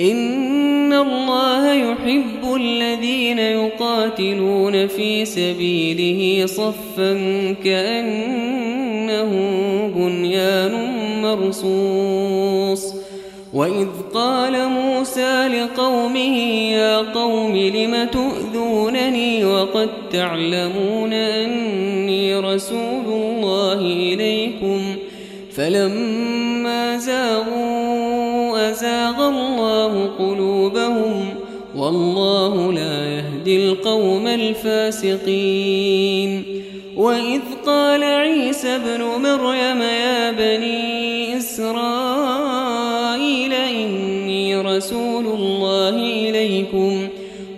إن الله يحب الذين يقاتلون في سبيله صفا كأنه بنيان مرصوص وإذ قال موسى لقومه يا قوم لم تؤذونني وقد تعلمون أني رسول الله إليكم فلما زاغوا أزاغ الله قلوبهم والله لا يهدي القوم الفاسقين. وإذ قال عيسى ابن مريم يا بني إسرائيل إني رسول الله إليكم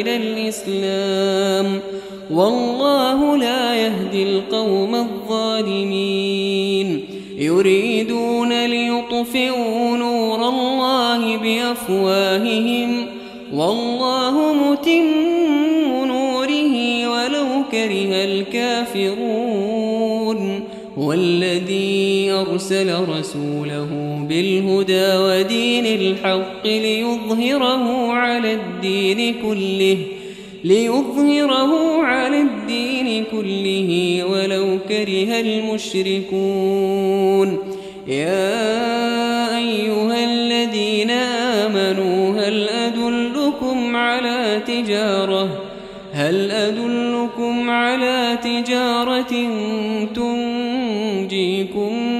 إلى الإسلام. والله لا يهدي القوم الظالمين. يريدون ليطفئوا نور الله بأفواههم. والله متم نوره ولو كره الكافرون. والذي أرسل رسوله بالهدى ودين الحق ليظهره على الدين كله ليظهره على الدين كله ولو كره المشركون. يا أيها الذين آمنوا هل أدلكم على تجارة؟ هل أدلكم على تجارة تنجيكم؟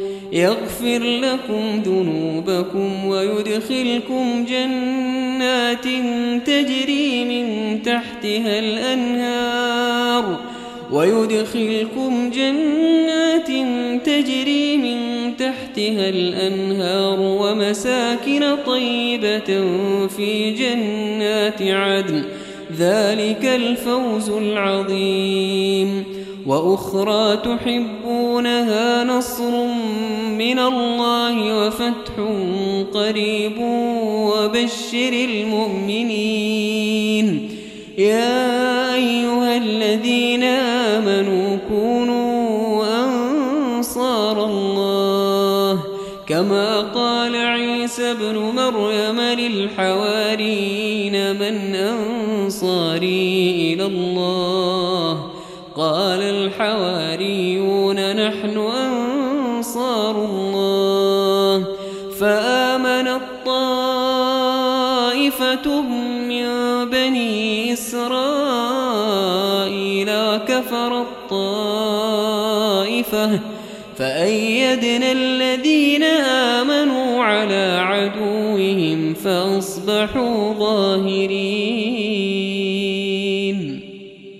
يغفر لكم ذنوبكم ويدخلكم جنات تجري من تحتها الأنهار ويدخلكم جنات تجري من تحتها الأنهار ومساكن طيبة في جنات عدن. ذلك الفوز العظيم. وأخرى تحبونها نصر من الله وفتح قريب وبشر المؤمنين. يا أيها الذين آمنوا كونوا أنصار الله. كما قال عيسى ابن مريم للحواريين من أنصاري إلى الله قال الحواريون نحن أنصار الله. فآمنت طائفة من بني إسرائيل وكفر الطائفة. فأيدنا الذين آمنوا على عدوهم فأصبحوا ظاهرين.